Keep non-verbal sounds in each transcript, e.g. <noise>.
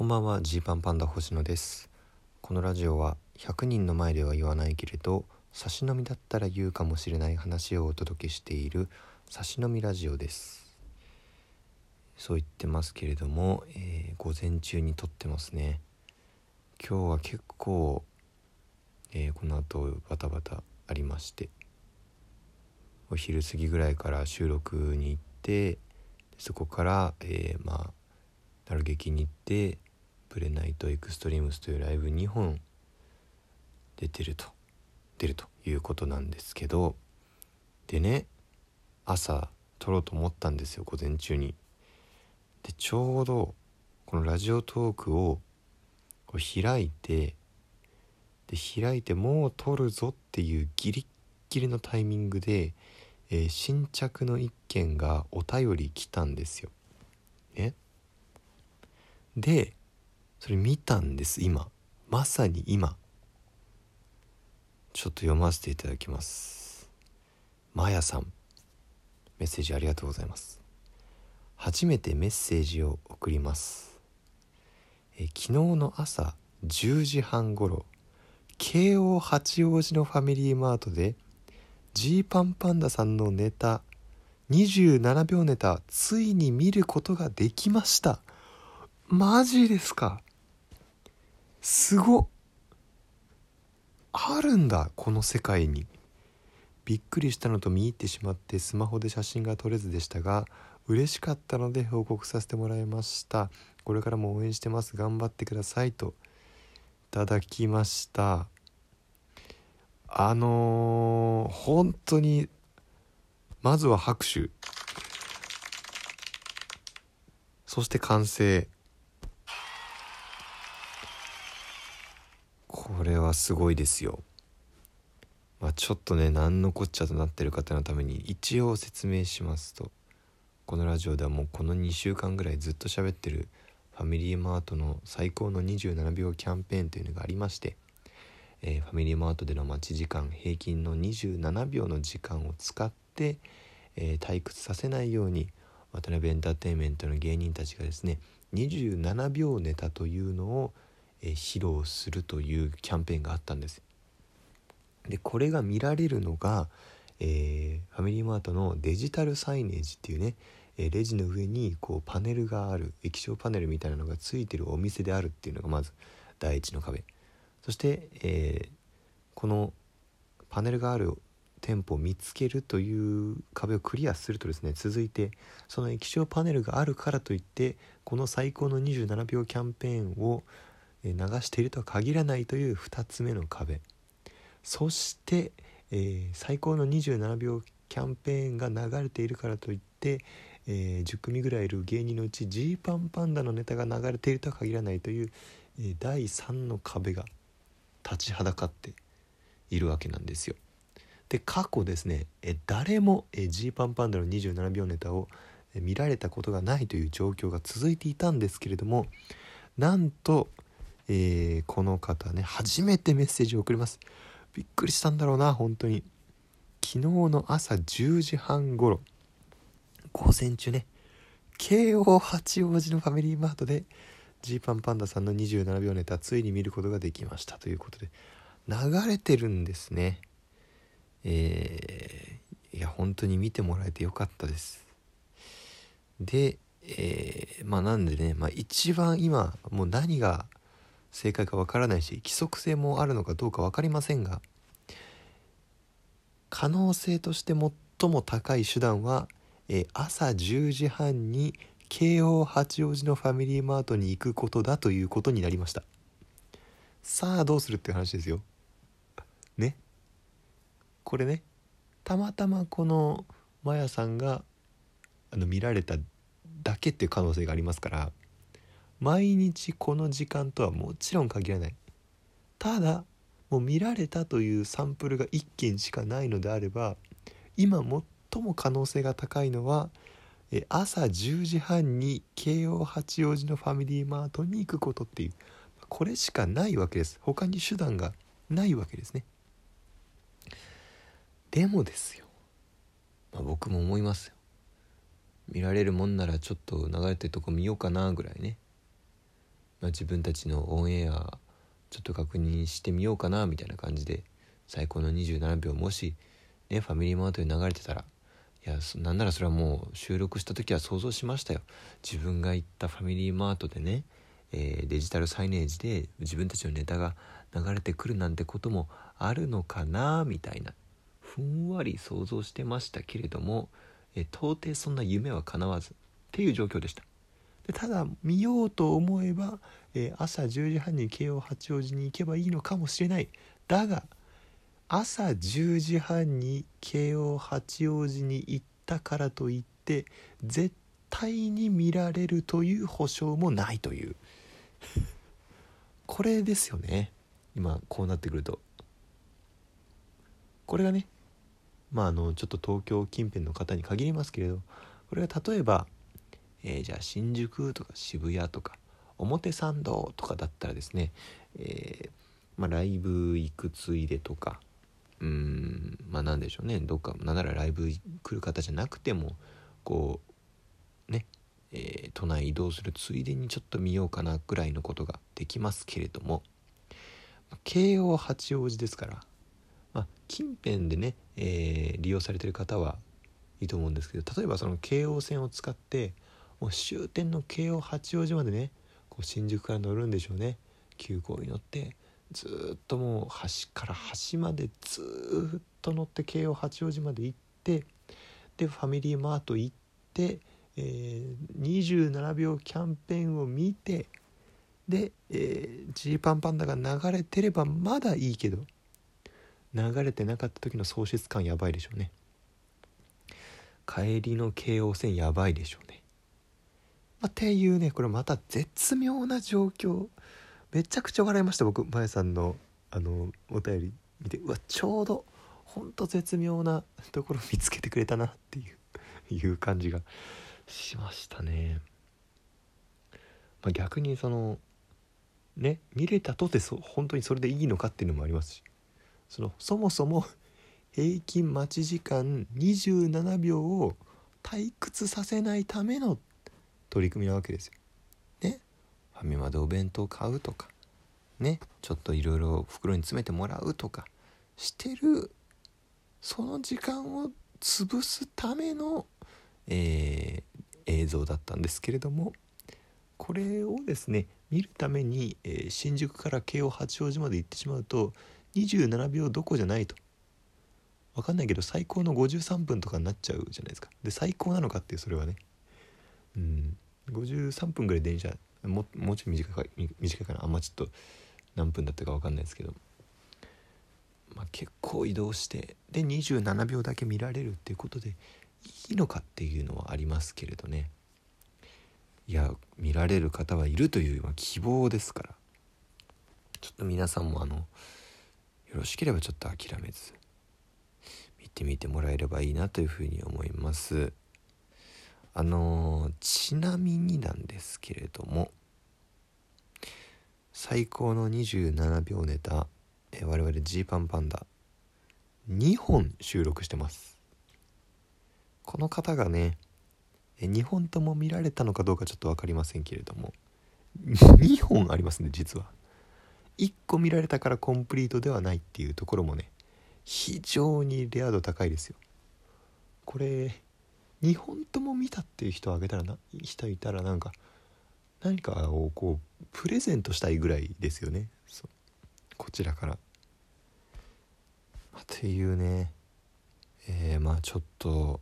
こんばんはジーパンパンダ星野です。このラジオは100人の前では言わないけれど差し飲みだったら言うかもしれない話をお届けしている差し飲みラジオです。そう言ってますけれども、えー、午前中に撮ってますね。今日は結構、えー、この後バタバタありましてお昼過ぎぐらいから収録に行ってそこから、えー、まあなる劇に行ってブレナイトエクストリームスというライブ2本出てると出るということなんですけどでね朝撮ろうと思ったんですよ午前中に。でちょうどこのラジオトークをこう開いてで開いてもう撮るぞっていうギリッギリのタイミングで、えー、新着の一件がお便り来たんですよ。ね、でそれ見たんです今。まさに今。ちょっと読ませていただきます。まやさん。メッセージありがとうございます。初めてメッセージを送ります。え昨日の朝10時半ごろ京王八王子のファミリーマートでジーパンパンダさんのネタ27秒ネタついに見ることができました。マジですか？すごあるんだこの世界に。びっくりしたのと見入ってしまってスマホで写真が撮れずでしたが嬉しかったので報告させてもらいました。これからも応援してます。頑張ってくださいと。いただきました。あのー、本当にまずは拍手。そして完成すごいですよ。まあちょっとね何のこっちゃとなってる方のために一応説明しますとこのラジオではもうこの2週間ぐらいずっと喋ってるファミリーマートの最高の27秒キャンペーンというのがありまして、えー、ファミリーマートでの待ち時間平均の27秒の時間を使って、えー、退屈させないように渡辺エンターテインメントの芸人たちがですね27秒ネタというのを、えー、披露するというキャンペーンがあったんです。でこれが見られるのが、えー、ファミリーマートのデジタルサイネージっていうねえレジの上にこうパネルがある液晶パネルみたいなのがついてるお店であるっていうのがまず第一の壁そして、えー、このパネルがある店舗を見つけるという壁をクリアするとですね続いてその液晶パネルがあるからといってこの最高の27秒キャンペーンを流しているとは限らないという2つ目の壁そして、えー、最高の27秒キャンペーンが流れているからといって、えー、10組ぐらいいる芸人のうちジーパンパンダのネタが流れているとは限らないという、えー、第3の壁が立ちはだかっているわけなんですよ。で過去ですね、えー、誰もジーパンパンダの27秒ネタを見られたことがないという状況が続いていたんですけれどもなんと、えー、この方ね初めてメッセージを送ります。びっくりしたんだろうな本当に。昨日の朝10時半ごろ午前中ね京王八王子のファミリーマートでジーパンパンダさんの27秒ネタついに見ることができましたということで流れてるんですねえー、いや本当に見てもらえてよかったですでえー、まあなんでね、まあ、一番今もう何が正解かわからないし規則性もあるのかどうか分かりませんが可能性として最も高い手段はえ朝10時半に京王八王子のファミリーマートに行くことだということになりました。さあどうするって話ですよ。ね。これね。たまたまこのマヤさんがあの見られただけっていう可能性がありますから毎日この時間とはもちろん限らない。ただもう見られたというサンプルが1件しかないのであれば今最も可能性が高いのは朝10時半に京王八王子のファミリーマートに行くことっていうこれしかないわけです。他に手段がないわけですね。でもですよ、まあ、僕も思いますよ。見られるもんならちょっと流れてるとこ見ようかなぐらいね。まあ、自分たちのオンエアちょっと確認してみようかなみたいな感じで最高の27秒もしねファミリーマートに流れてたらいやなんならそれはもう収録した時は想像しましたよ。自分が行ったファミリーマートでね、えー、デジタルサイネージで自分たちのネタが流れてくるなんてこともあるのかなみたいなふんわり想像してましたけれども、えー、到底そんな夢は叶わずっていう状況でした。ただ見ようと思えば、えー、朝10時半に慶応八王子に行けばいいのかもしれない。だが朝10時半に慶応八王子に行ったからといって絶対に見られるという保証もないという。<laughs> これですよね。今こうなってくると。これがねまああのちょっと東京近辺の方に限りますけれどこれが例えばえー、じゃあ新宿とか渋谷とか表参道とかだったらですね、えー、まあ、ライブ行くついでとかうんまあ何でしょうね。どっかなんならライブ来る方じゃなくてもこうね、えー、都内移動するついでにちょっと見ようかなぐらいのことができますけれども京王八王子ですから、まあ、近辺でね、えー、利用されてる方はいいと思うんですけど例えばその京王線を使ってもう終点の京王八王子までねこう新宿から乗るんでしょうね。急行に乗ってずっともう端から端までずっと乗って京王八王子まで行ってでファミリーマート行って、えー、27秒キャンペーンを見てでジ、えー、パンパンダが流れてればまだいいけど流れてなかった時の喪失感やばいでしょうね。帰りの京王線やばいでしょうね。まあ、っていうねこれまた絶妙な状況。めちゃくちゃ笑いました僕まやさんのあのお便り見て。うわちょうどほんと絶妙な <laughs> ところ見つけてくれたなっていういう感じがしましたね。まあ、逆にそのね見れたとてそ本当にそれでいいのかっていうのもありますし。そのそもそも平均待ち時間27秒を退屈させないための取り組みなわけですよ。ね。ファミマでお弁当買うとか。ね。ちょっといろいろ袋に詰めてもらうとか。してるその時間を潰すための、えー、映像だったんですけれども。これをですね見るために、えー、新宿から京王八王子まで行ってしまうと27秒どこじゃないと。分かんないけど最高の53分とかになっちゃうじゃないですか。で最高なのかっていうそれはね。うん。53分ぐらい電車ももうちょい短い短いかな。あんまちょっと何分だったか分かんないですけど、まあ、結構移動してで27秒だけ見られるっていうことでいいのかっていうのはありますけれどね。いや見られる方はいるという、希望ですから。ちょっと皆さんもあのよろしければちょっと諦めず見てみてもらえればいいなというふうに思います。あのちなみになんですけれども最高の27秒ネタ、え我々ジーパンパンダ2本収録してます。この方がねえ2本とも見られたのかどうかちょっと分かりませんけれども2本ありますね実は。1個見られたからコンプリートではないっていうところもね非常にレア度高いですよ。これ2本とも見たっていう人をあげたらな人いたらなんか何かをこうプレゼントしたいぐらいですよねこちらから。っていうねえー、まあちょっと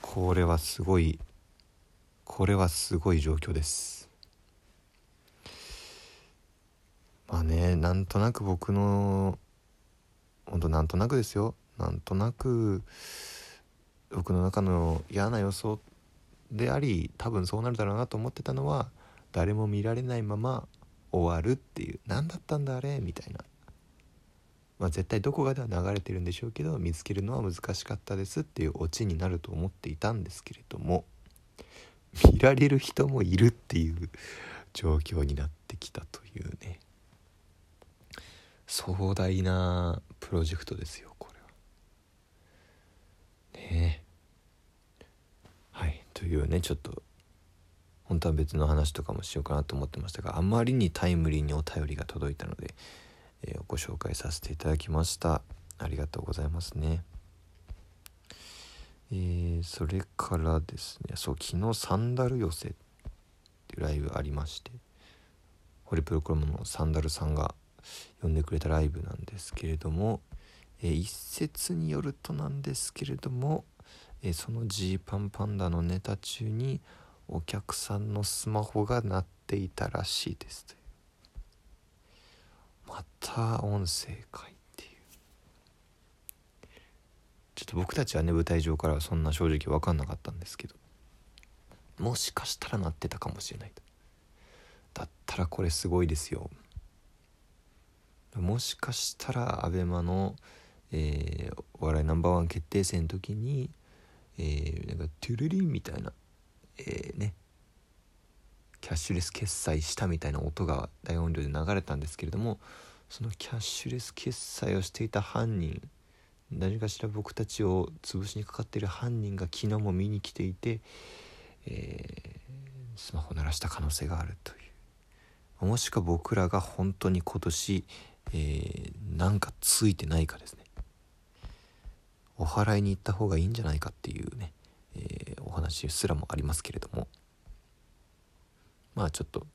これはすごいこれはすごい状況です。まあねなんとなく僕のほんとなんとなくですよなんとなく僕の中の嫌な予想であり多分そうなるだろうなと思ってたのは誰も見られないまま終わるっていう。何だったんだあれ？みたいな、まあ、絶対どこかでは流れてるんでしょうけど見つけるのは難しかったですっていうオチになると思っていたんですけれども見られる人もいるっていう状況になってきたというね。壮大なプロジェクトですよ。これはねというねちょっと本当は別の話とかもしようかなと思ってましたがあまりにタイムリーにお便りが届いたので、えー、ご紹介させていただきました。ありがとうございますね。えー、それからですねそう昨日サンダル寄せっていうライブありましてホリプロクロムのサンダルさんが呼んでくれたライブなんですけれども、え、一説によるとなんですけれども、え、そのジーパンパンダのネタ中にお客さんのスマホが鳴っていたらしいですまた音声かいっていう。ちょっと僕たちはね舞台上からはそんな正直分かんなかったんですけど。もしかしたら鳴ってたかもしれないだったらこれすごいですよ。もしかしたら ABEMA の、えー、お笑いナンバーワン決定戦の時に、えー、なんかトゥルリンみたいなえー、ねキャッシュレス決済したみたいな音が大音量で流れたんですけれどもそのキャッシュレス決済をしていた犯人何かしら僕たちを潰しにかかっている犯人が昨日も見に来ていて、えー、スマホ鳴らした可能性があるという。もしくは僕らが本当に今年、えー、なんかついてないかですね。お祓いに行った方がいいんじゃないかっていうねえー、お話すらもありますけれども。まあちょっと、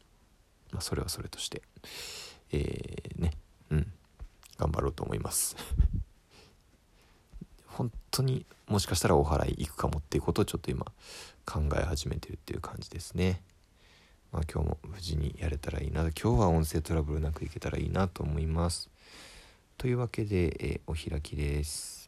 まあ、それはそれとしてえー、ねうん頑張ろうと思います。<laughs> 本当にもしかしたらお祓い行くかもっていうことをちょっと今考え始めてるっていう感じですね。まあ今日も無事にやれたらいいな今日は音声トラブルなくいけたらいいなと思います。というわけで、えー、お開きです。